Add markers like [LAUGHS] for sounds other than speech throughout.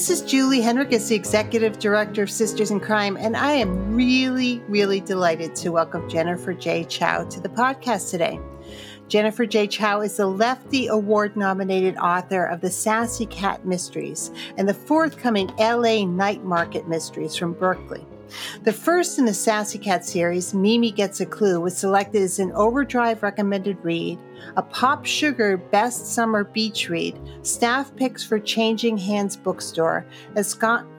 This is Julie Hennrikus, the Executive Director of Sisters in Crime, and I am really, really delighted to welcome Jennifer J. Chow to the podcast today. Jennifer J. Chow is the Lefty Award nominated author of the Sassy Cat Mysteries and the forthcoming LA Night Market Mysteries from Berkley. The first in the Sassy Cat series, Mimi Gets a Clue, was selected as an Overdrive recommended read, a PopSugar Best Summer Beach Read, staff picks for Changing Hands Bookstore,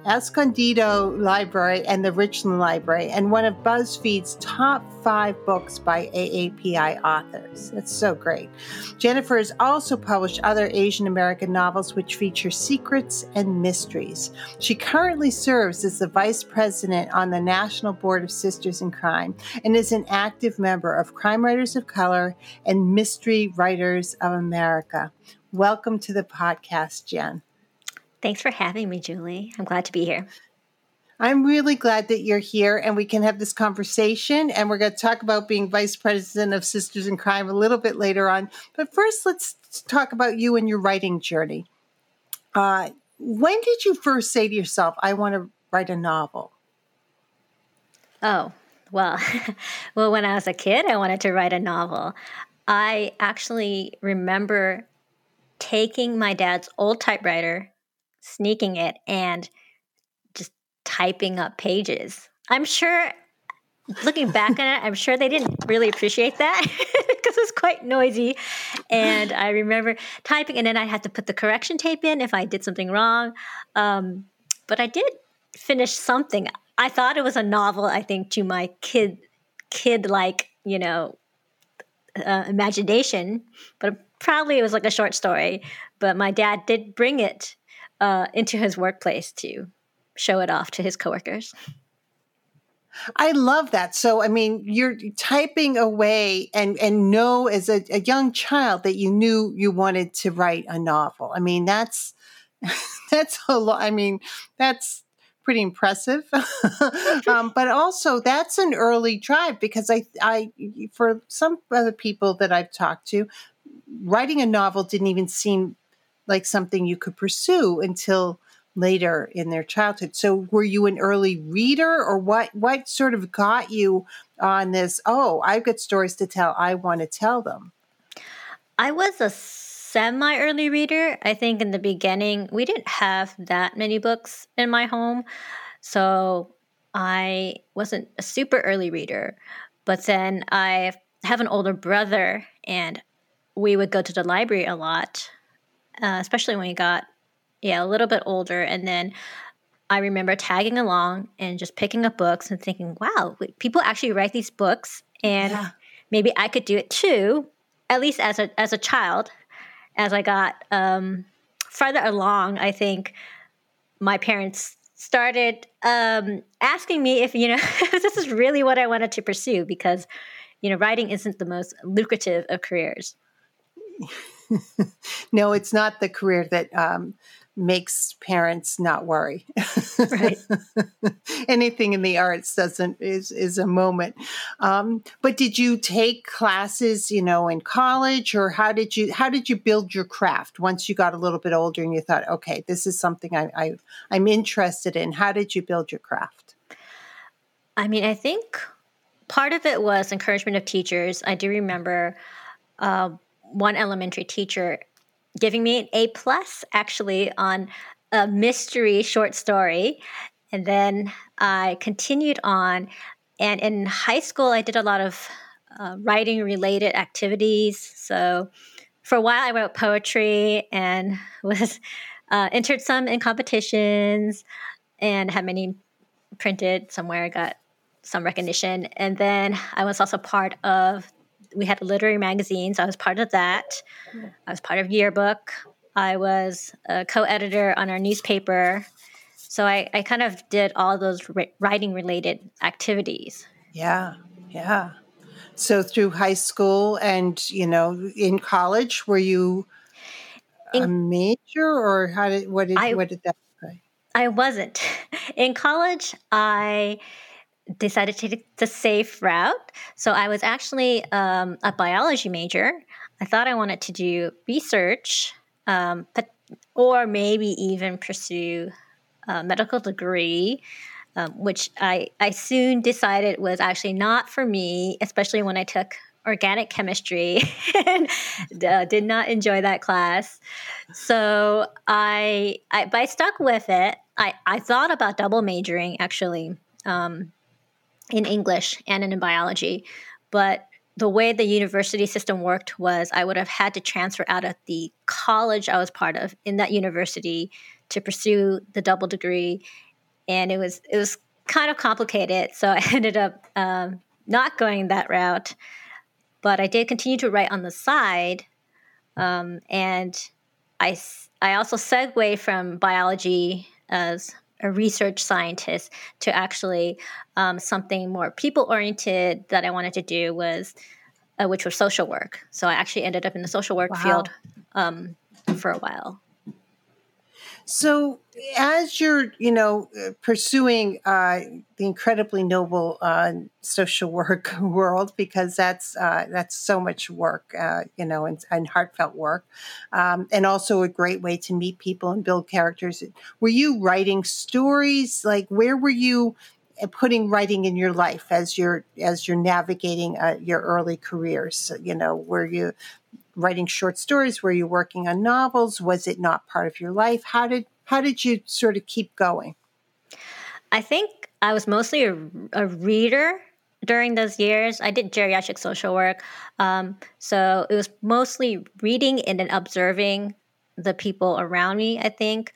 Escondido Library, and the Richland Library, and one of BuzzFeed's top five books by AAPI authors. That's so great. Jennifer has also published other Asian American novels which feature secrets and mysteries. She currently serves as the vice president on the National Board of Sisters in Crime and is an active member of Crime Writers of Color and Mystery Writers of America. Welcome to the podcast, Jen. Thanks for having me, Julie. I'm glad to be here. I'm really glad that you're here and we can have this conversation. And we're going to talk about being vice president of Sisters in Crime a little bit later on. But first, let's talk about you and your writing journey. Uh, when did you first say to yourself, I want to write a novel? Oh, well, [LAUGHS] well, when I was a kid, I wanted to write a novel. I actually remember taking my dad's old typewriter, sneaking it, and just typing up pages. I'm sure, looking back on it, I'm sure they didn't really appreciate that [LAUGHS] because it was quite noisy. And I remember typing, and then I had to put the correction tape in if I did something wrong. Um, but I did finish something. I thought it was a novel. I think to my kid, kid like you know, uh, imagination, but probably it was like a short story. But my dad did bring it uh, into his workplace to show it off to his coworkers. I love that. So, I mean, you're typing away and, and know as a, a young child that you knew you wanted to write a novel. I mean, that's, [LAUGHS] that's a lot. I mean, that's, pretty impressive. [LAUGHS] um, but also, that's an early drive because I, I, for some other people that I've talked to, writing a novel didn't even seem like something you could pursue until later in their childhood. So, were you an early reader, or what? What sort of got you on this? Oh, I've got stories to tell. I want to tell them. I was a semi early reader. I think in the beginning, we didn't have that many books in my home. So I wasn't a super early reader. But then I have an older brother, and we would go to the library a lot, uh, especially when we got, yeah, a little bit older. And then I remember tagging along and just picking up books and thinking, wow, people actually write these books, and yeah. maybe I could do it too, at least as a, as a child as I got um, farther along, I think my parents started um, asking me if you know [LAUGHS] this is really what I wanted to pursue because you know writing isn't the most lucrative of careers. [LAUGHS] no, it's not the career that um, makes parents not worry. Right. [LAUGHS] Anything in the arts doesn't is is a moment. Um, but did you take classes, you know, in college, or how did you how did you build your craft once you got a little bit older and you thought, okay, this is something I, I I'm interested in? How did you build your craft? I mean, I think part of it was encouragement of teachers. I do remember uh, one elementary teacher giving me an A plus actually on a mystery short story. And then I continued on. And in high school, I did a lot of uh, writing related activities. So for a while, I wrote poetry and [LAUGHS] was uh, entered some in competitions and had many printed somewhere. I got some recognition. And then I was also part of we had a literary magazine, so I was part of that. Mm. I was part of yearbook. I was a co editor on our newspaper. So I, I kind of did all those writing related activities. Yeah, yeah. So through high school and, you know, in college, were you in, a major or how did, what did, I, what did that say? I wasn't. [LAUGHS] In college, I decided to take the safe route. So I was actually um, a biology major. I thought I wanted to do research, um, but or maybe even pursue a medical degree, um, which I I soon decided was actually not for me, especially when I took organic chemistry [LAUGHS] and uh, did not enjoy that class. So I, I, but I stuck with it. I, I thought about double majoring actually. Um, in English and in biology. But the way the university system worked was I would have had to transfer out of the college I was part of in that university to pursue the double degree, and it was it was kind of complicated. So I [LAUGHS] ended up um, not going that route, but I did continue to write on the side, um, and I I also segue from biology as a research scientist to actually um, something more people oriented that I wanted to do was, uh, which was social work. So I actually ended up in the social work wow. field um, for a while. So, as you're, you know, uh, pursuing uh, the incredibly noble uh, social [LAUGHS] work world, because that's uh, that's so much work, uh, you know, and, and heartfelt work, um, and also a great way to meet people and build characters. Were you writing stories? Like, where were you? Uh, putting writing in your life as you're as you're navigating your early careers you know were you writing short stories? Were you working on novels? Was it not part of your life? How did how did you sort of keep going? I think I was mostly a, a reader during those years. I did geriatric social work, um, so it was mostly reading and then observing the people around me. I think,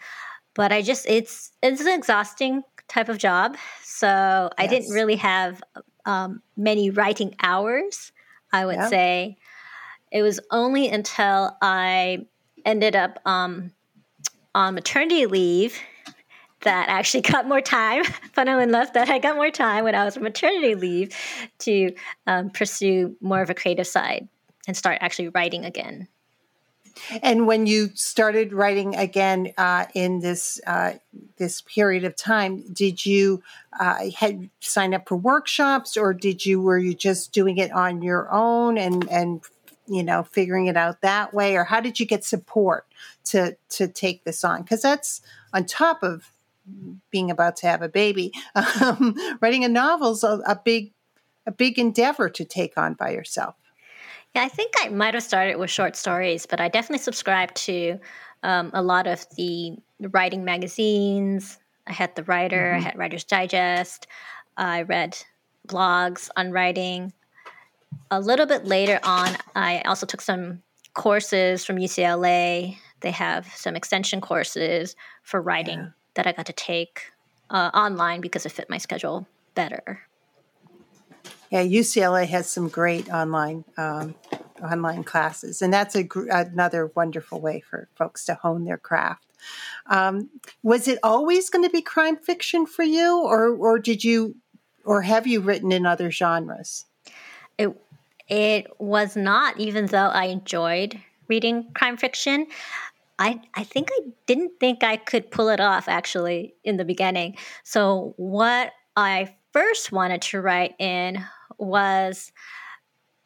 but I just it's it's an exhausting type of job, so yes. I didn't really have um, many writing hours. I would yeah. say it was only until I ended up um, on maternity leave that I actually [LAUGHS] got more time. Funnily enough, that I got more time when I was on maternity leave to um, pursue more of a creative side and start actually writing again. And when you started writing again uh, in this uh, this period of time, did you uh, had sign up for workshops, or did you were you just doing it on your own and and you know figuring it out that way or how did you get support to to take this on? Because that's on top of being about to have a baby [LAUGHS] um, writing a novel's a, a big a big endeavor to take on by yourself. Yeah i think i might have started with short stories but i definitely subscribed to um, a lot of the writing magazines. I had the writer mm-hmm. i had writers digest i read blogs on writing a little bit later on, I also took some courses from UCLA. They have some extension courses for writing yeah. that I got to take uh, online because it fit my schedule better. Yeah, UCLA has some great online um, online classes, and that's a, another wonderful way for folks to hone their craft. Um, was it always going to be crime fiction for you, or or did you, or have you written in other genres? It it was not, even though I enjoyed reading crime fiction. I, I think I didn't think I could pull it off actually in the beginning. So, what I first wanted to write in was,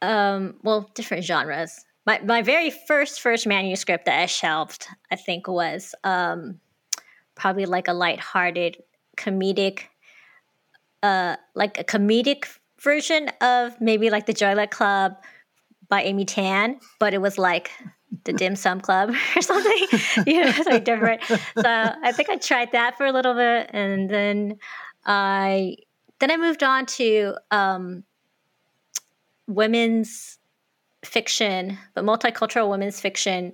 um, well, different genres. My, my very first first manuscript that I shelved, I think, was um, probably like a lighthearted comedic, uh, like a comedic version of maybe like the Joy Luck Club by Amy Tan, but it was like the Dim Sum Club [LAUGHS] or something. [LAUGHS] you know, something different. So I think I tried that for a little bit, and then I then I moved on to um, women's fiction, but multicultural women's fiction.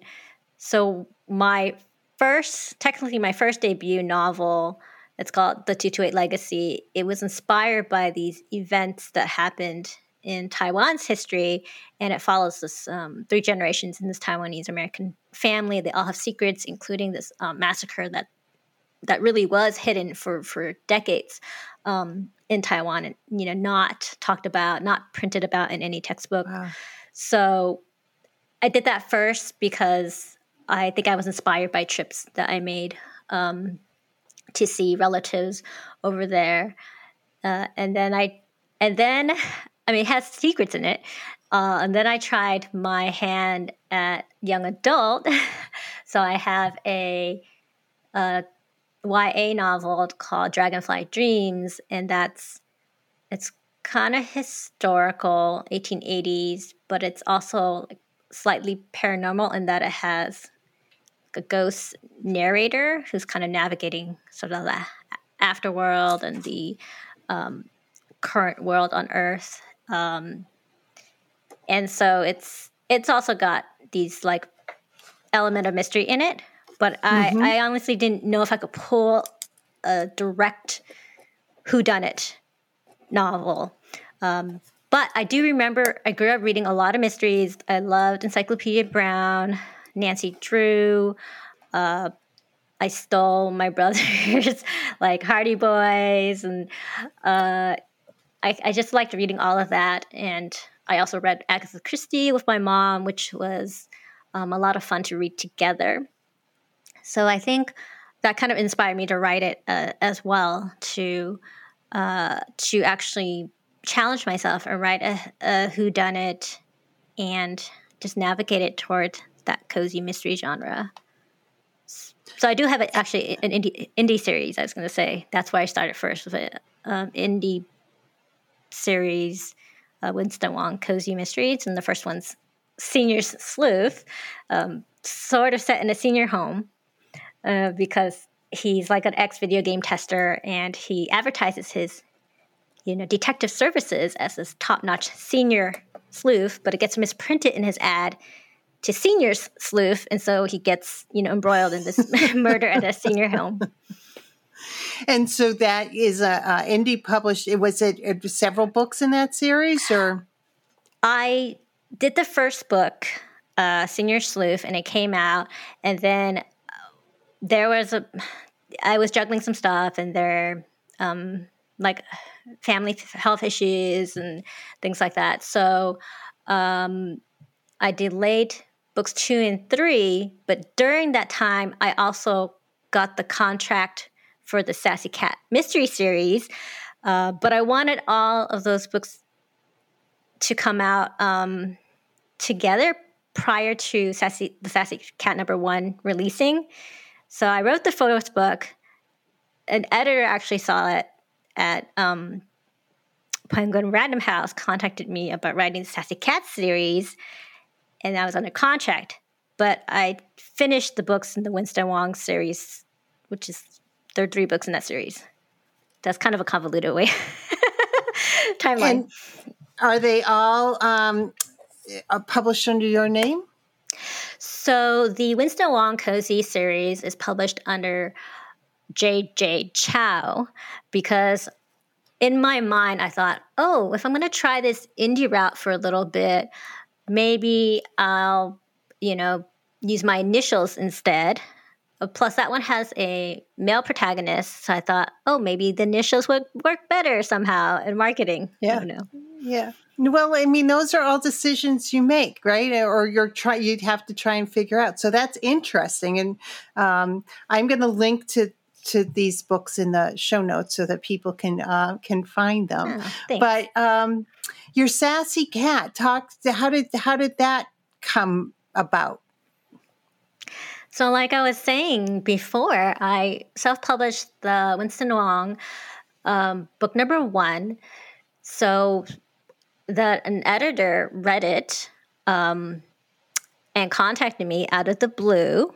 So my first, technically my first debut novel it's called The 228 Legacy. It was inspired by these events that happened in Taiwan's history, and it follows this um, three generations in this Taiwanese American family. They all have secrets, including this um, massacre that that really was hidden for for decades um, in Taiwan, and you know, not talked about, not printed about in any textbook. Wow. So I did that first because I think I was inspired by trips that I made um, to see relatives over there, uh, and then I, and then [LAUGHS] I mean, it has secrets in it. Uh, and then I tried my hand at young adult. [LAUGHS] so I have a, a YA novel called Dragonfly Dreams, and that's it's kind of historical, 1880s, but it's also slightly paranormal in that it has a ghost narrator who's kind of navigating sort of the afterworld and the um, current world on Earth. Um, and so it's it's also got these like element of mystery in it, but mm-hmm. I, I honestly didn't know if I could pull a direct whodunit novel. Um, but I do remember I grew up reading a lot of mysteries. I loved Encyclopedia Brown, Nancy Drew. Uh, I stole my [LAUGHS] brother's like Hardy Boys, and uh, I, I just liked reading all of that. And I also read Agatha Christie with my mom, which was um, a lot of fun to read together. So I think that kind of inspired me to write it uh, as well to uh, to actually challenge myself and write a, a who done it and just navigate it toward that cozy mystery genre. So I do have actually an indie, indie series. I was going to say that's why I started first with an um, indie series, uh, Winston Wong Cozy Mysteries, and the first one's Senior Sleuth, um, sort of set in a senior home uh, because he's like an ex video game tester and he advertises his you know detective services as this top-notch senior sleuth but it gets misprinted in his ad to senior sleuth and so he gets you know embroiled in this [LAUGHS] murder at a senior home [LAUGHS] and so that is a, a indie published was it, it several books in that series or i did the first book uh, senior sleuth and it came out and then there was a I was juggling some stuff and there um like family health issues and things like that. So um I delayed books 2 and 3, but during that time I also got the contract for the Sassy Cat mystery series. Uh, but I wanted all of those books to come out um, together prior to Sassy, the Sassy Cat number one releasing. So I wrote the first book. An editor actually saw it at um, Penguin Random House, contacted me about writing the Sassy Cat series, and I was under contract. But I finished the books in the Winston Wong series, which is there are three books in that series. That's kind of a convoluted way [LAUGHS] timeline. And are they all um, published under your name? So the Winston Wong Cozy series is published under J.J. Chow because in my mind, I thought, oh, if I'm going to try this indie route for a little bit, maybe I'll, you know, use my initials instead. Uh, plus, that one has a male protagonist. So I thought, oh, maybe the initials would work better somehow in marketing. Yeah. Yeah. Well, I mean, those are all decisions you make, right? Or you're try you'd have to try and figure out. So that's interesting, and um, I'm going to link to to these books in the show notes so that people can uh, can find them. Oh, but um, your sassy cat, talk. How did how did that come about? So, like I was saying before, I self published the Winston Wong um, book number one. So that an editor read it um, and contacted me out of the blue.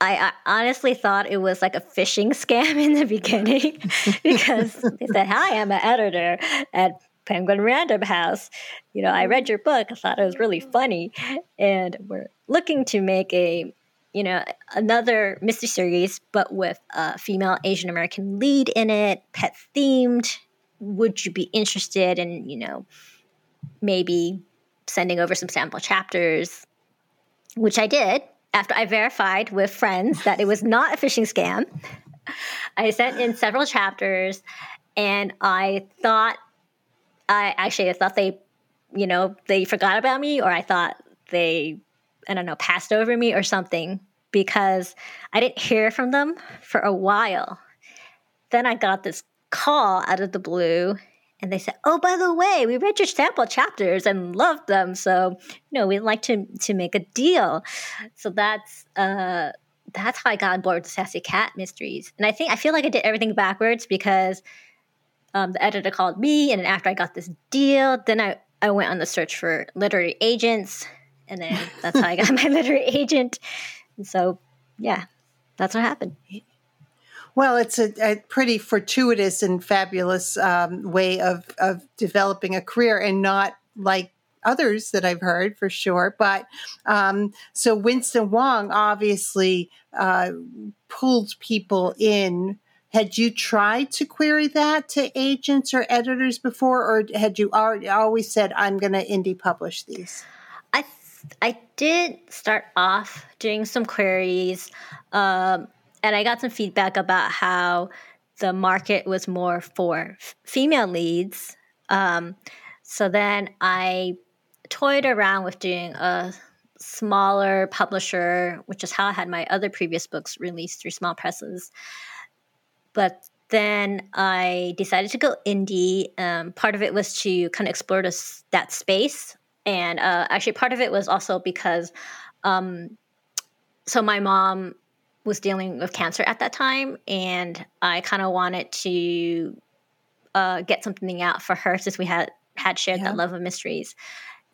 I, I, honestly thought it was like a phishing [LAUGHS] scam in the beginning [LAUGHS] because they said, Hi, I'm an editor at Penguin Random House. You know, I read your book, I thought it was really funny, and we're looking to make a you know another mystery series but with a female asian american lead in it pet themed. Would you be interested in you know maybe sending over some sample chapters, which I did after I verified with friends that it was not a phishing scam. I sent in several chapters and I thought I actually I thought they you know they forgot about me or I thought they I don't know passed over me or something because I didn't hear from them for a while. Then I got this call out of the blue and they said, "Oh, by the way, we read your sample chapters and loved them, so you know we'd like to to make a deal." So that's uh, that's how I got on board with Sassy Cat Mysteries, and I think I feel like I did everything backwards because um, the editor called me, and after I got this deal, then I I went on the search for literary agents, and then that's how I got my [LAUGHS] literary agent. And so, yeah, that's what happened. Well, it's a, a pretty fortuitous and fabulous um, way of, of developing a career and not like others that I've heard for sure. But um, so Winston Wong obviously uh, pulled people in. Had you tried to query that to agents or editors before, or had you already always said, I'm going to indie publish these? I, I did start off doing some queries. Um, and I got some feedback about how the market was more for f- female leads. Um, so then I toyed around with doing a smaller publisher, which is how I had my other previous books released through small presses. But then I decided to go indie. Um, part of it was to kind of explore this, that space. And uh, actually, part of it was also because, um, so my mom was dealing with cancer at that time, and I kind of wanted to uh, get something out for her since we had had shared yeah. that love of mysteries.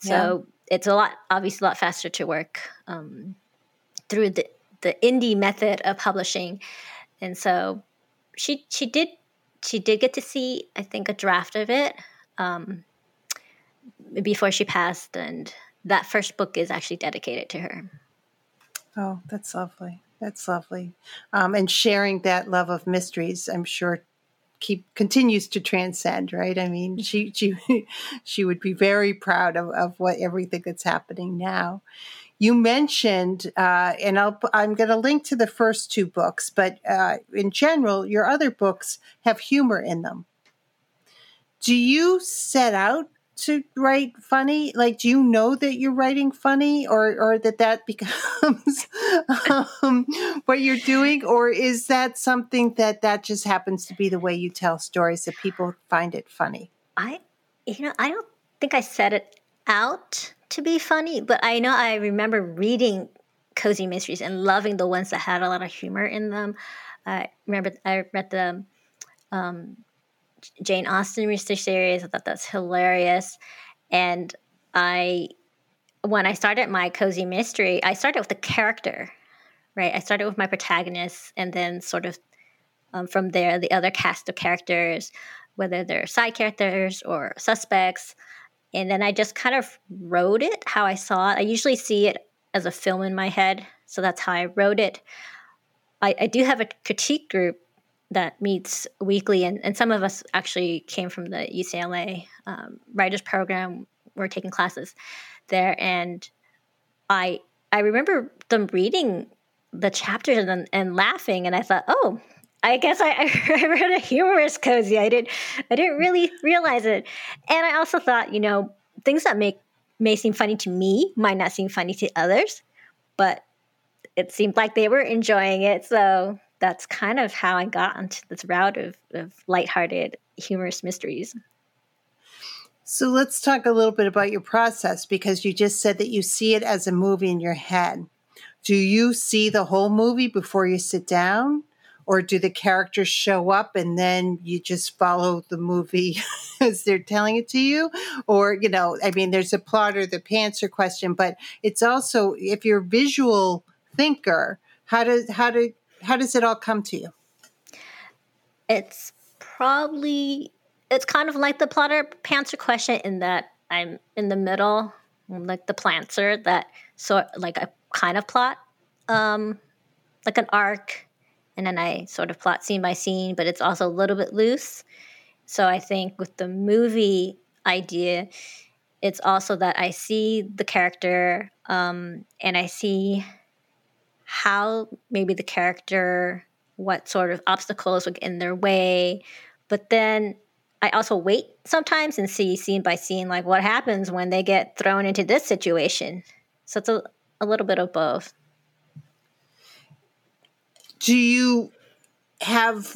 So yeah. it's a lot, obviously, a lot faster to work um, through the the indie method of publishing, and so she she did she did get to see I think a draft of it um, before she passed, and that first book is actually dedicated to her. Oh, that's lovely. That's lovely. Um, and sharing that love of mysteries, I'm sure keep continues to transcend, right? I mean, she she [LAUGHS] she would be very proud of, of what everything that's happening now. You mentioned, uh, and I'll, I'm going to link to the first two books, but uh, in general, your other books have humor in them. Do you set out to write funny? Like, do you know that you're writing funny, or or that that [LAUGHS] becomes um, what you're doing, or is that something that that just happens to be the way you tell stories that people find it funny? I, you know, I don't think I set it out to be funny, but I know I remember reading cozy mysteries and loving the ones that had a lot of humor in them. I remember I read the um, Jane Austen research series. I thought that's hilarious. And I, when I started my cozy mystery, I started with the character, right? I started with my protagonist, and then sort of um, from there, the other cast of characters, whether they're side characters or suspects. And then I just kind of wrote it how I saw it. I usually see it as a film in my head, so that's how I wrote it. I, I do have a critique group that meets weekly, and, and some of us actually came from the UCLA um, writers program. We're taking classes there, and I I remember them reading the chapters and, and laughing, and I thought, oh, I guess I, [LAUGHS] I read a humorous cozy. I didn't I didn't really realize it, and I also thought, you know, things that make may seem funny to me might not seem funny to others, but it seemed like they were enjoying it, so that's kind of how I got onto this route of, of lighthearted, humorous mysteries. So let's talk a little bit about your process because you just said that you see it as a movie in your head. Do you see the whole movie before you sit down? Or do the characters show up and then you just follow the movie [LAUGHS] as they're telling it to you? Or, you know, I mean, there's a plot or the pantser question, but it's also if you're a visual thinker, how does how do how does it all come to you? It's probably it's kind of like the plotter pantser question in that I'm in the middle, like the plantser that sort like a kind of plot, um, like an arc, and then I sort of plot scene by scene, but it's also a little bit loose. So I think with the movie idea, it's also that I see the character um, and I see how maybe the character, what sort of obstacles would get in their way. But then I also wait sometimes and see scene by scene, like what happens when they get thrown into this situation. So it's a, a little bit of both. Do you have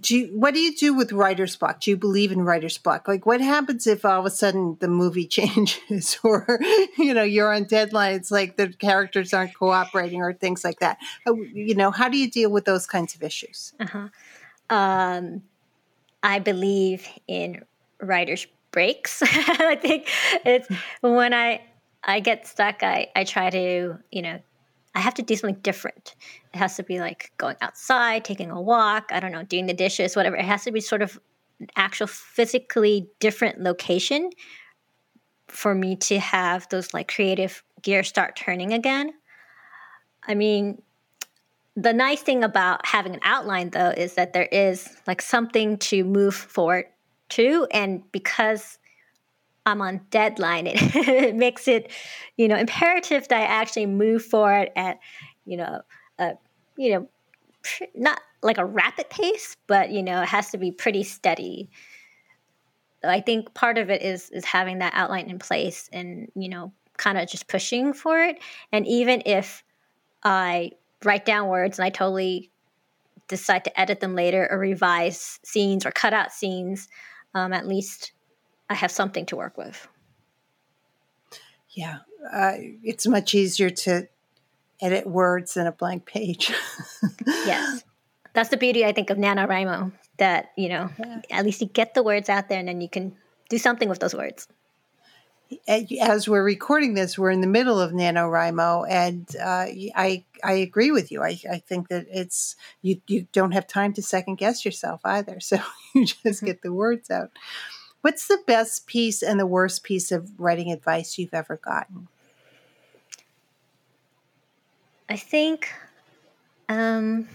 do you, what do you do with writer's block? Do you believe in writer's block? Like, what happens if all of a sudden the movie [LAUGHS] changes, or you know you're on deadline? It's like the characters aren't cooperating, or things like that. You know, how do you deal with those kinds of issues? Uh-huh. Um, I believe in writer's breaks. [LAUGHS] I think it's when I I get stuck. I I try to you know I have to do something different. It has to be like going outside, taking a walk, I don't know, doing the dishes, whatever. It has to be sort of an actual physically different location for me to have those like creative gears start turning again. I mean, the nice thing about having an outline though is that there is like something to move forward to and because I'm on deadline, it, [LAUGHS] it makes it, you know, imperative that I actually move forward at, you know, a, you know, not like a rapid pace, but you know, it has to be pretty steady. I think part of it is is having that outline in place and you know, kind of just pushing for it. And even if I write down words and I totally decide to edit them later or revise scenes or cut out scenes, um, at least I have something to work with. Yeah, uh, it's much easier to edit words than a blank page. [LAUGHS] yes, that's the beauty, I think, of NaNoWriMo. That you know, yeah. at least you get the words out there, and then you can do something with those words. As we're recording this, we're in the middle of NaNoWriMo, and uh, I I agree with you. I, I think that it's you you don't have time to second guess yourself either, [LAUGHS] so you just mm-hmm. get the words out. What's the best piece and the worst piece of writing advice you've ever gotten? I think, um,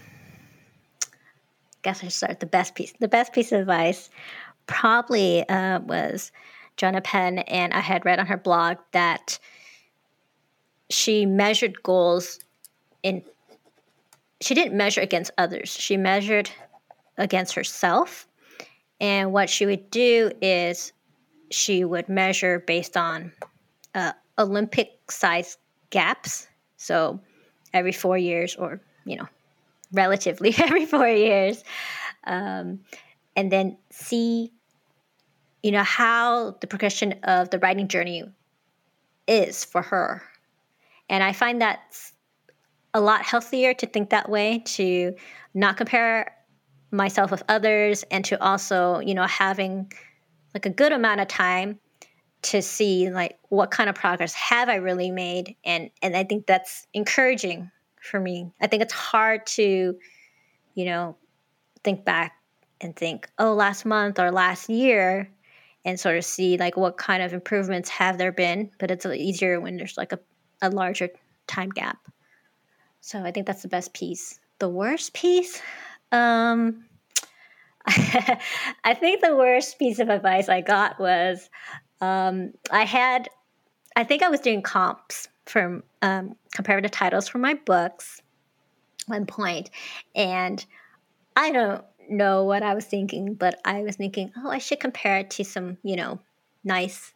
guess I start the best piece. The best piece of advice probably uh, was Joanna Penn, and I had read on her blog that she measured goals in. She didn't measure against others. She measured against herself and what she would do is she would measure based on uh, Olympic size gaps. So every four years, or, you know, relatively [LAUGHS] every four years. Um, and then see, you know, how the progression of the writing journey is for her. And I find that's a lot healthier to think that way, to not compare myself with others and to also you know having like a good amount of time to see like what kind of progress have i really made. And and i think that's encouraging for me. I think it's hard to you know think back and think oh last month or last year and sort of see like what kind of improvements have there been but it's easier when there's like a, a larger time gap. So i think that's the best piece. The worst piece um, [LAUGHS] I think the worst piece of advice I got was um, I had, I think I was doing comps from um, comparative titles for my books one point, and I don't know what I was thinking, but I was thinking, oh, I should compare it to some, you know, nice,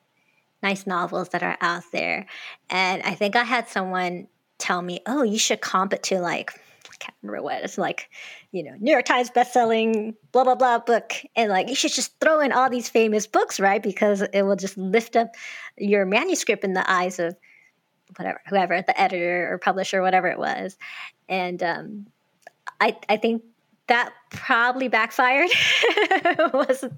nice novels that are out there, and I think I had someone tell me, oh, you should comp it to like can't remember what it's like, you know, New York Times best-selling blah blah blah book, and like you should just throw in all these famous books, right? Because it will just lift up your manuscript in the eyes of whatever, whoever the editor or publisher, whatever it was, and um, I I think that probably backfired. [LAUGHS] wasn't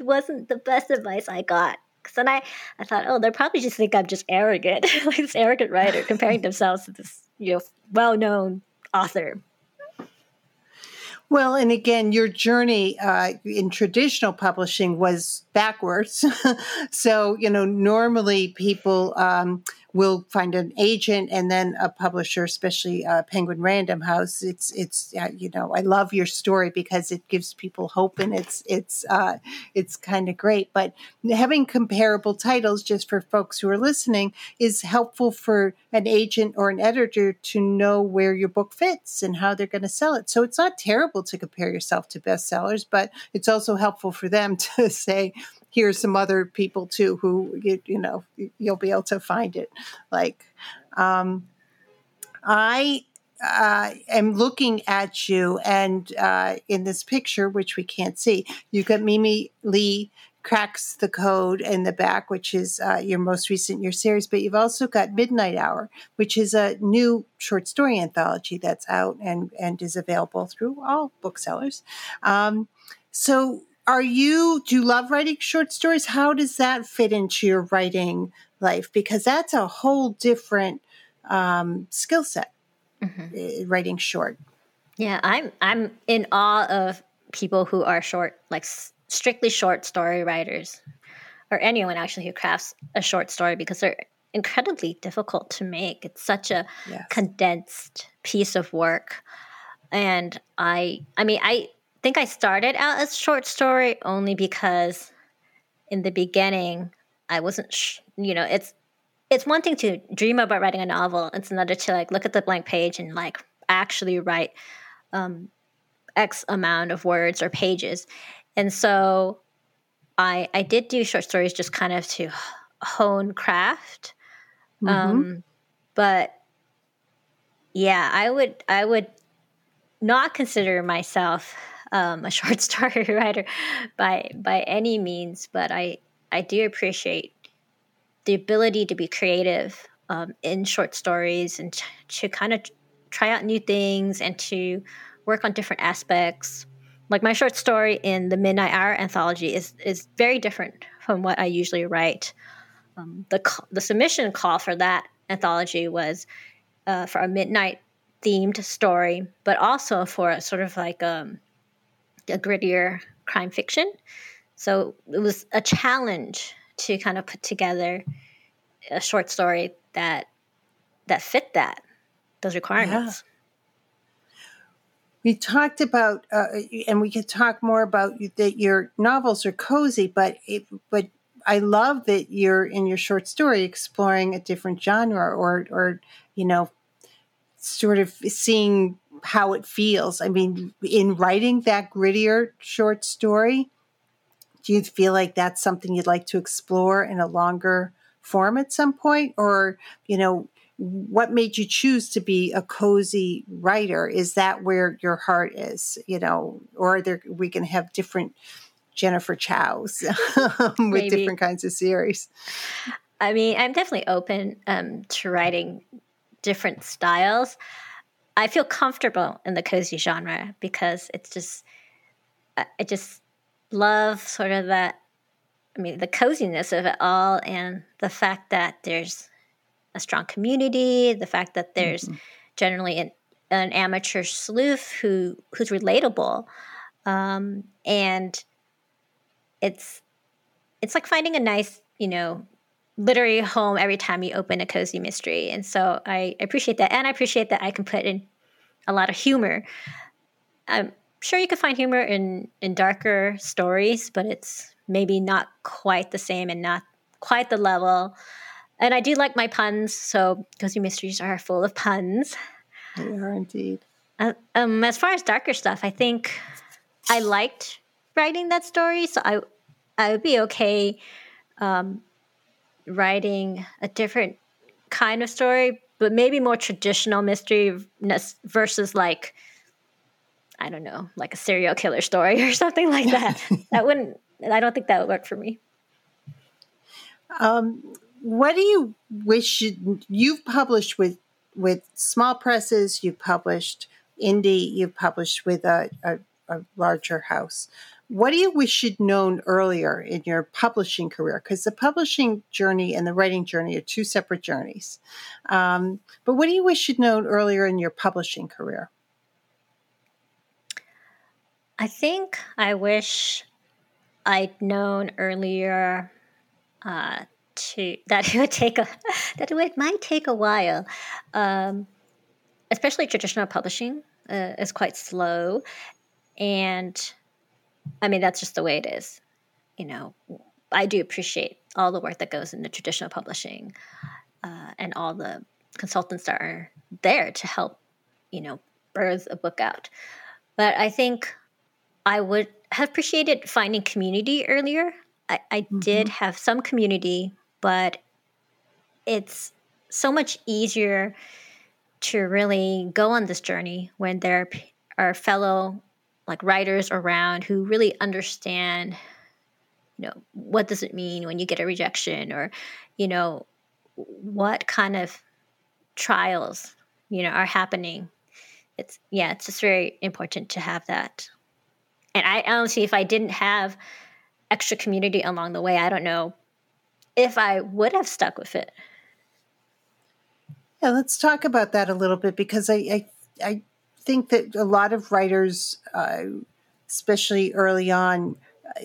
wasn't the best advice I got. Because then I, I thought, oh, they probably just think I'm just arrogant, [LAUGHS] like this arrogant writer comparing [LAUGHS] themselves to this, you know, well-known author. Well, and again, your journey uh, in traditional publishing was backwards. [LAUGHS] so, you know, normally people, um, will find an agent and then a publisher, especially uh, Penguin Random House. It's it's uh, you know I love your story because it gives people hope and it's it's uh, it's kind of great. But having comparable titles, just for folks who are listening, is helpful for an agent or an editor to know where your book fits and how they're going to sell it. So it's not terrible to compare yourself to bestsellers, but it's also helpful for them [LAUGHS] to say here's some other people too who you, you know you'll be able to find it. Like um, i uh, am looking at you and uh, in this picture which we can't see you've got mimi lee cracks the code in the back which is uh, your most recent your series but you've also got midnight hour which is a new short story anthology that's out and and is available through all booksellers. Um, so are you do you love writing short stories? How does that fit into your writing life? Because that's a whole different um, skill set mm-hmm. Eh, writing short. Yeah i'm i'm in awe of people who are short like s- strictly short story writers. Or anyone actually who crafts a short story because they're incredibly difficult to make. It's such a yes. condensed piece of work. And i i mean i think I started out as short story only because in the beginning I wasn't, sh- you know, it's it's one thing to dream about writing a novel. It's another to like look at the blank page and like actually write um, X amount of words or pages. And so I I did do short stories just kind of to hone craft. Mm-hmm. Um, but yeah, I would I would not consider myself um, a short [LAUGHS] story writer by by any means, but I I do appreciate the ability to be creative um, in short stories and to, to kind of try out new things and to work on different aspects. Like my short story in the Midnight Hour anthology is is very different from what I usually write. Um, the the submission call for that anthology was uh, for a midnight themed story, but also for a sort of like um, a grittier crime fiction. So it was a challenge to kind of put together a short story that that fit that those requirements. Yeah. We talked about, uh, and we could talk more about that. Your novels are cozy, but it, but I love that you're in your short story exploring a different genre, or or you know, sort of seeing how it feels. I mean, in writing that grittier short story, do you feel like that's something you'd like to explore in a longer form at some point? Or, you know, what made you choose to be a cozy writer? Is that where your heart is, you know, or there, we can have different Jennifer Chows [LAUGHS] with different kinds of series? I mean, I'm definitely open um, to writing different styles. I feel comfortable in the cozy genre because it's just I just love sort of that I mean the coziness of it all and the fact that there's a strong community, the fact that there's mm-hmm. generally an, an amateur sleuth who who's relatable. Um, and it's it's like finding a nice, you know, literary home every time you open a cozy mystery. And so I appreciate that. And I appreciate that I can put in a lot of humor. I'm sure you could find humor in, in darker stories, but it's maybe not quite the same and not quite the level. And I do like my puns, so cozy mysteries are full of puns. They are indeed. Uh, um, as far as darker stuff, I think I liked writing that story, so I I would be okay um, writing a different kind of story, but maybe more traditional mystery versus like I don't know, like a serial killer story [LAUGHS] or something like that. [LAUGHS] that wouldn't. I don't think that would work for me. Um, what do you wish you, you've published with with small presses? You've published indie. You've published with a, a, a larger house what do you wish you'd known earlier in your publishing career? Because the publishing journey and the writing journey are two separate journeys. Um, but what do you wish you'd known earlier in your publishing career? I think I wish I'd known earlier uh, to [LAUGHS] that it would take a that it might take a while, um, especially traditional publishing uh, is quite slow, and I mean that's just the way it is. You know, I do appreciate all the work that goes into traditional publishing uh, and all the consultants that are there to help, you know, birth a book out. But I think I would have appreciated finding community earlier. I, I mm-hmm. did have some community, but it's so much easier to really go on this journey when there are fellow like writers around who really understand you know what does it mean when you get a rejection or you know what kind of trials you know are happening. It's yeah it's just very important to have that. And i honestly if i didn't have extra community along the way i don't know if i would have stuck with it. Yeah let's talk about that a little bit because i i, I think that a lot of writers uh, especially early on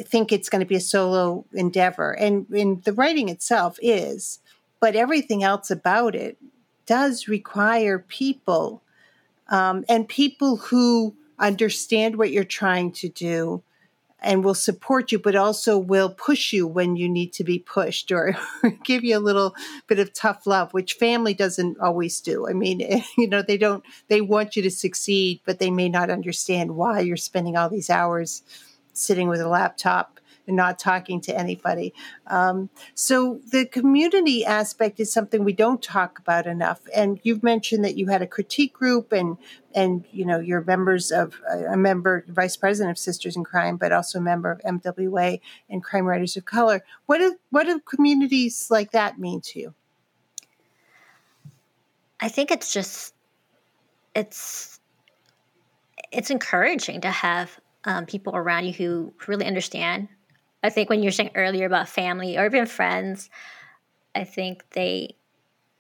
think it's going to be a solo endeavor. And, and the writing itself is but everything else about it does require people um, and people who understand what you're trying to do and will support you, but also will push you when you need to be pushed or [LAUGHS] give you a little bit of tough love, which family doesn't always do. I mean, [LAUGHS] you know, they don't, they want you to succeed, but they may not understand why you're spending all these hours sitting with a laptop and not talking to anybody. Um, so the community aspect is something we don't talk about enough. And you've mentioned that you had a critique group and and you know you're members of a member vice president of sisters in crime but also a member of mwa and crime writers of color what do what do communities like that mean to you i think it's just it's it's encouraging to have um, people around you who really understand I think when you're saying earlier about family or even friends, I think they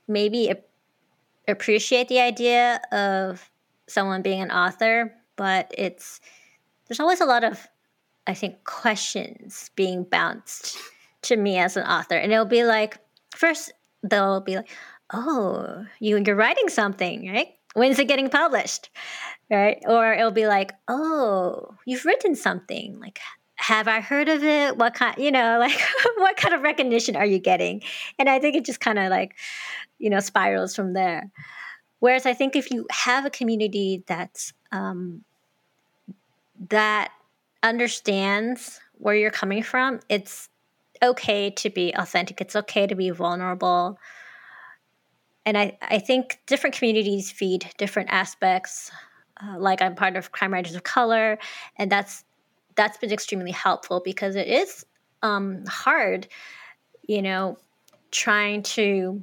maybe appreciate the idea of someone being an author, but it's there's always a lot of I think questions being bounced to me as an author, and it'll be like first they'll be like, "Oh, you you're writing something, right? When's it getting published?" Right? Or it'll be like, "Oh, you've written something. Like, have I heard of it? What kind, you know, [LAUGHS] like what kind of recognition are you getting? And I think it just kind of like, you know, spirals from there. Whereas I think if you have a community that's um, that understands where you're coming from, it's okay to be authentic. It's okay to be vulnerable. And I, I think different communities feed different aspects. Uh, like I'm part of Crime Writers of Color, and that's that's been extremely helpful because it is um, hard, you know, trying to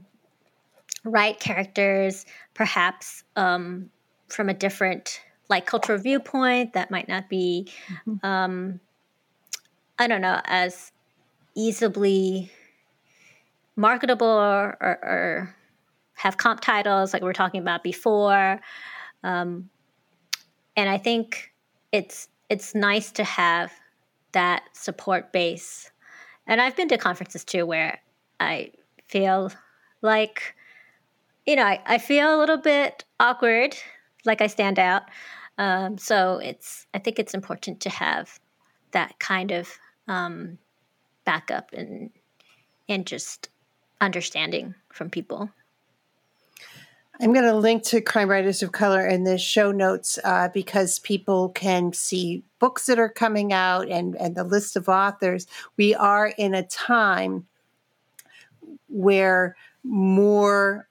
write characters perhaps um, from a different like cultural viewpoint that might not be mm-hmm. um, i don't know as easily marketable or, or, or, have comp titles like we were talking about before um, and i think it's it's nice to have that support base. And I've been to conferences too where I feel like, you know, I, I feel a little bit awkward, like I stand out. Um, so it's, I think it's important to have that kind of um, backup and and just understanding from people. I'm going to link to Crime Writers of Color in the show notes uh, because people can see books that are coming out and, and the list of authors. We are in a time where more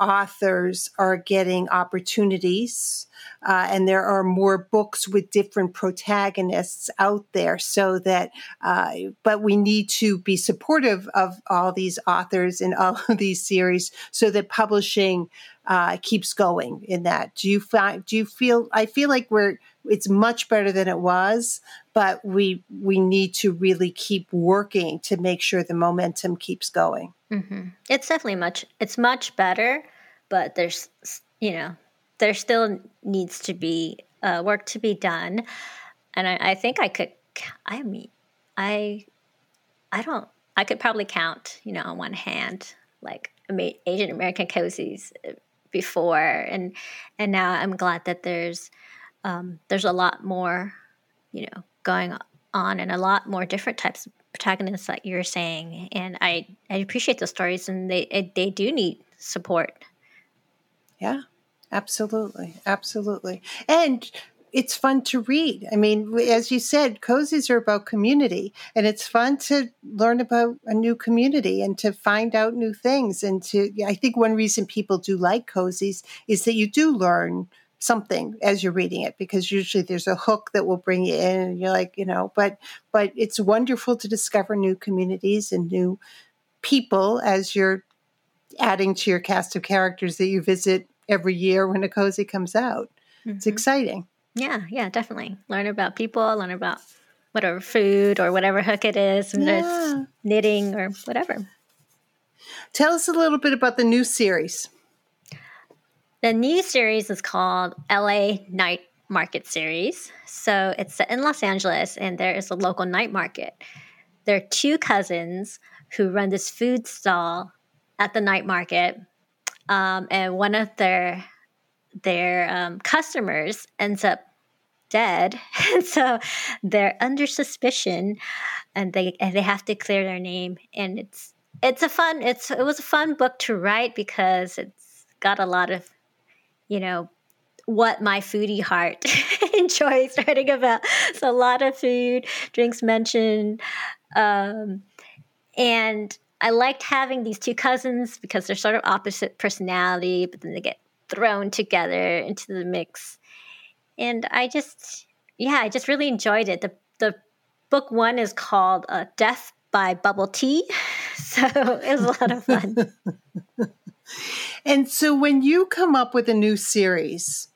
authors are getting opportunities uh, and there are more books with different protagonists out there so that uh, but we need to be supportive of all these authors and all [LAUGHS] of these series so that publishing uh, keeps going in that. Do you find? Do you feel? I feel like we're. It's much better than it was, but we we need to really keep working to make sure the momentum keeps going. Mm-hmm. It's definitely much. It's much better, but there's you know there still needs to be uh, work to be done, and I, I think I could. I mean, I I don't I could probably count, you know, on one hand, like Asian American cozies uh, before, and and now I'm glad that there's um, there's a lot more, you know, going on and a lot more different types of protagonists like you're saying, and I I appreciate those stories, and they they do need support. Yeah, absolutely, absolutely, and it's fun to read. I mean, as you said, cozies are about community, and it's fun to learn about a new community and to find out new things. And to, I think one reason people do like cozies is that you do learn something as you're reading it because usually there's a hook that will bring you in and you're like you know but but it's wonderful to discover new communities and new people as you're adding to your cast of characters that you visit every year when a cozy comes out mm-hmm. it's exciting yeah yeah definitely learn about people learn about whatever food or whatever hook it is and yeah. it's knitting or whatever tell us a little bit about the new series the new series is called LA Night Market Series. So it's set in Los Angeles, and there is a local night market. There are two cousins who run this food stall at the night market, um, and one of their their um, customers ends up dead, [LAUGHS] and so they're under suspicion, and they and they have to clear their name. And it's it's a fun it's it was a fun book to write because it's got a lot of you know, what my foodie heart [LAUGHS] enjoys writing about. So a lot of food, drinks mentioned. Um, and I liked having these two cousins because they're sort of opposite personality, but then they get thrown together into the mix. And I just, yeah, I just really enjoyed it. The, the book one is called uh, Death by Bubble Tea. [LAUGHS] So it was a lot of fun. [LAUGHS] And so when you come up with a new series,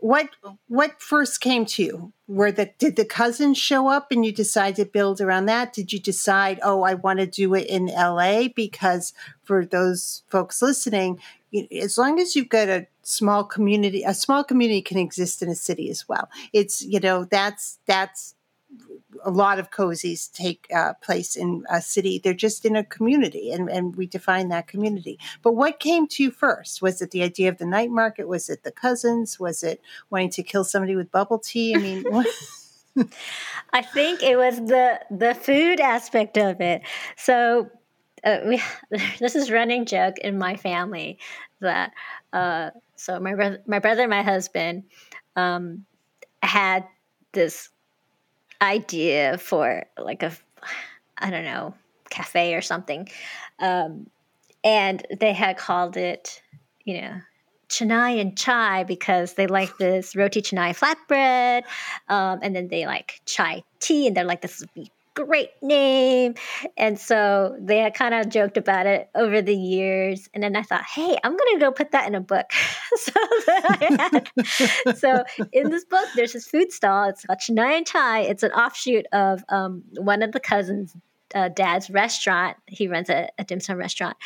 what what first came to you? Were the did the cousins show up and you decide to build around that? Did you decide, oh, I want to do it in LA? Because for those folks listening, as long as you've got a small community, a small community can exist in a city as well. It's you know that's that's a lot of cozies take uh, place in a city. They're just in a community, and, and we define that community. But what came to you first? Was it the idea of the night market? Was it the cousins? Was it wanting to kill somebody with bubble tea? I mean? [LAUGHS] I think it was the the food aspect of it. So uh, we, [LAUGHS] this is running joke in my family that uh, so my my brother, and my husband um, had this idea for like a I don't know cafe or something, um, and they had called it you know chennai and chai because they like this roti canai flatbread, um, and then they like chai tea, and they're like this would be great name. And so they had kind of joked about it over the years. And then I thought, hey, I'm going to go put that in a book. [LAUGHS] so, [LAUGHS] so in this book, there's this food stall. It's called Chennai and Chai. It's an offshoot of um, one of the cousins' uh, dad's restaurant. He runs a, a dim sum restaurant.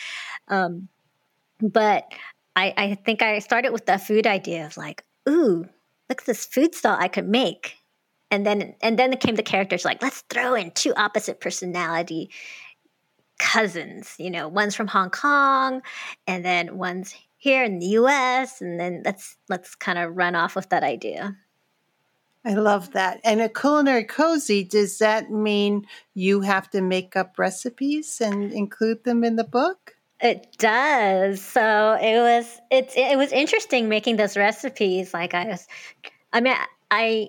Um, but I, I think I started with the food idea of like, ooh, look at this food stall I could make and then and then came the characters like let's throw in two opposite personality cousins you know one's from hong kong and then one's here in the us and then let's let's kind of run off with that idea I love that. And a culinary cozy, does that mean you have to make up recipes and include them in the book? It does. So it was it's it was interesting making those recipes. Like I was I mean I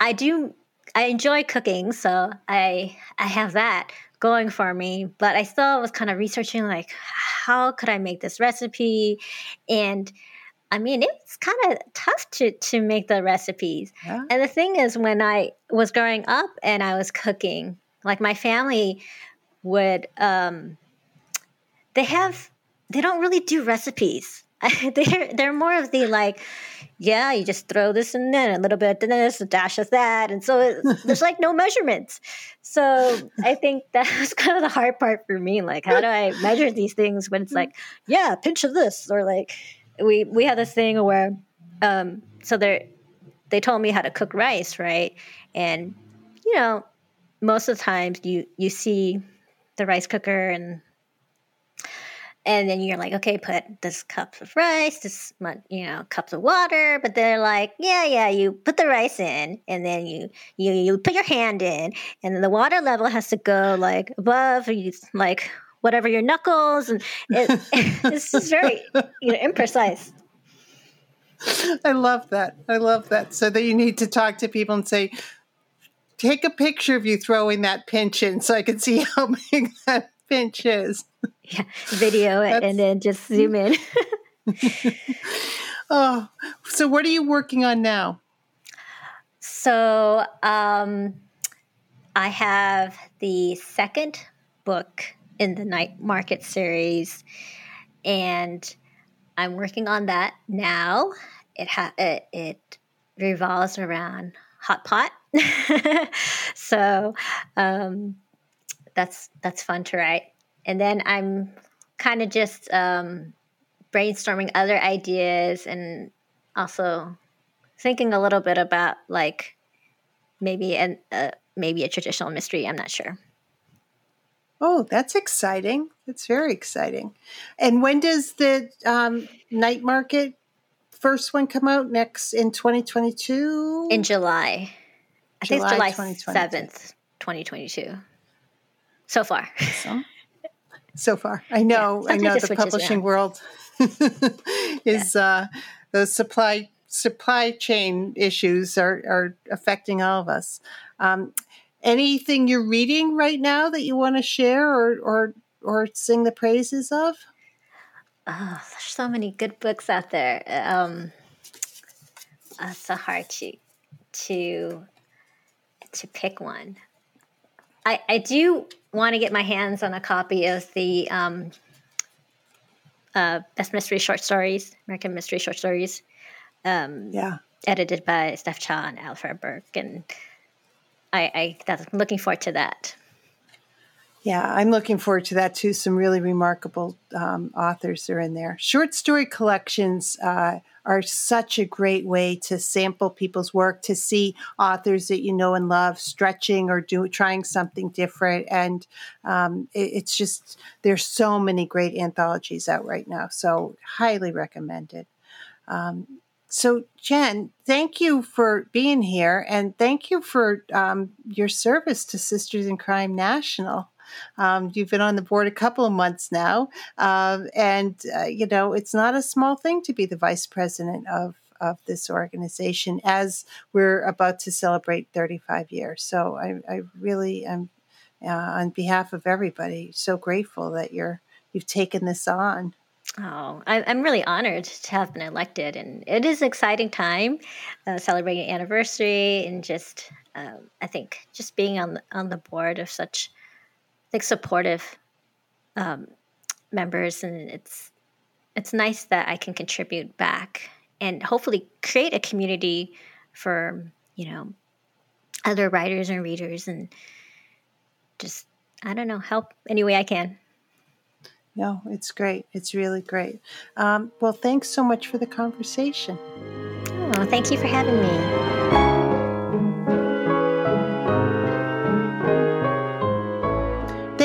I do I enjoy cooking, so I I have that going for me. But I still was kind of researching like how could I make this recipe, and I mean it's kind of tough to to make the recipes. Yeah. And the thing is, when I was growing up and I was cooking, like my family would um, they have they don't really do recipes. [LAUGHS] they're they're more of the like yeah, you just throw this in there, a little bit of this, a dash of that. And so it, there's like no measurements. So I think [LAUGHS] that was kind of the hard part for me. Like, how do I measure these things when it's like, yeah, pinch of this? Or like, we, we had this thing where, um, so they they told me how to cook rice, right? And, you know, most of the times you, you see the rice cooker and and then you're like, okay, put this cup of rice, this you know, cups of water. But they're like, yeah, yeah, you put the rice in, and then you you you put your hand in, and then the water level has to go like above, like whatever your knuckles, and it, [LAUGHS] it's just very you know imprecise. I love that. I love that. So that you need to talk to people and say, take a picture of you throwing that pinch in so I can see [LAUGHS] how big that pinch is. Yeah, video [LAUGHS] it and then just zoom in. [LAUGHS] oh, so what are you working on now? So, um, I have the second book in the Night Market series, and I'm working on that now. It ha- it, it revolves around hot pot, [LAUGHS] so um, that's that's fun to write. And then I'm kind of just um, brainstorming other ideas and also thinking a little bit about like maybe an uh, maybe a traditional mystery. I'm not sure. Oh, that's exciting! That's very exciting. And when does the um, night market first one come out? Next in 2022? In July. I July think it's July 7th, 2022. So far. Awesome so far. I know, yeah, I know the publishing around. world [LAUGHS] is yeah. uh, those supply supply chain issues are, are affecting all of us. Um, anything you're reading right now that you want to share or or or sing the praises of? Oh, there's so many good books out there. Um, uh, it's so hard to to to pick one. I I do want to get my hands on a copy of the um, uh, Best Mystery Short Stories, American Mystery Short Stories. Um, yeah. Edited by Steph Cha and Alafair Burke. And I, I that's, I'm looking forward to that. Yeah, I'm looking forward to that too. Some really remarkable um, authors are in there. Short story collections uh, are such a great way to sample people's work, to see authors that you know and love stretching or do trying something different. And um, it, it's just there's so many great anthologies out right now. So highly recommended. Um, so Jen, thank you for being here, and thank you for um, your service to Sisters in Crime National. Um, you've been on the board a couple of months now, uh, and uh, you know it's not a small thing to be the vice president of of this organization as we're about to celebrate 35 years. So I, I really am, uh, on behalf of everybody, so grateful that you're you've taken this on. Oh, I'm really honored to have been elected, and it is an exciting time, uh, celebrating anniversary, and just um, I think just being on the, on the board of such like supportive um, members, and it's it's nice that I can contribute back and hopefully create a community for you know other writers and readers, and just I don't know help any way I can. No, it's great. It's really great. Um, well, thanks so much for the conversation. Oh, thank you for having me.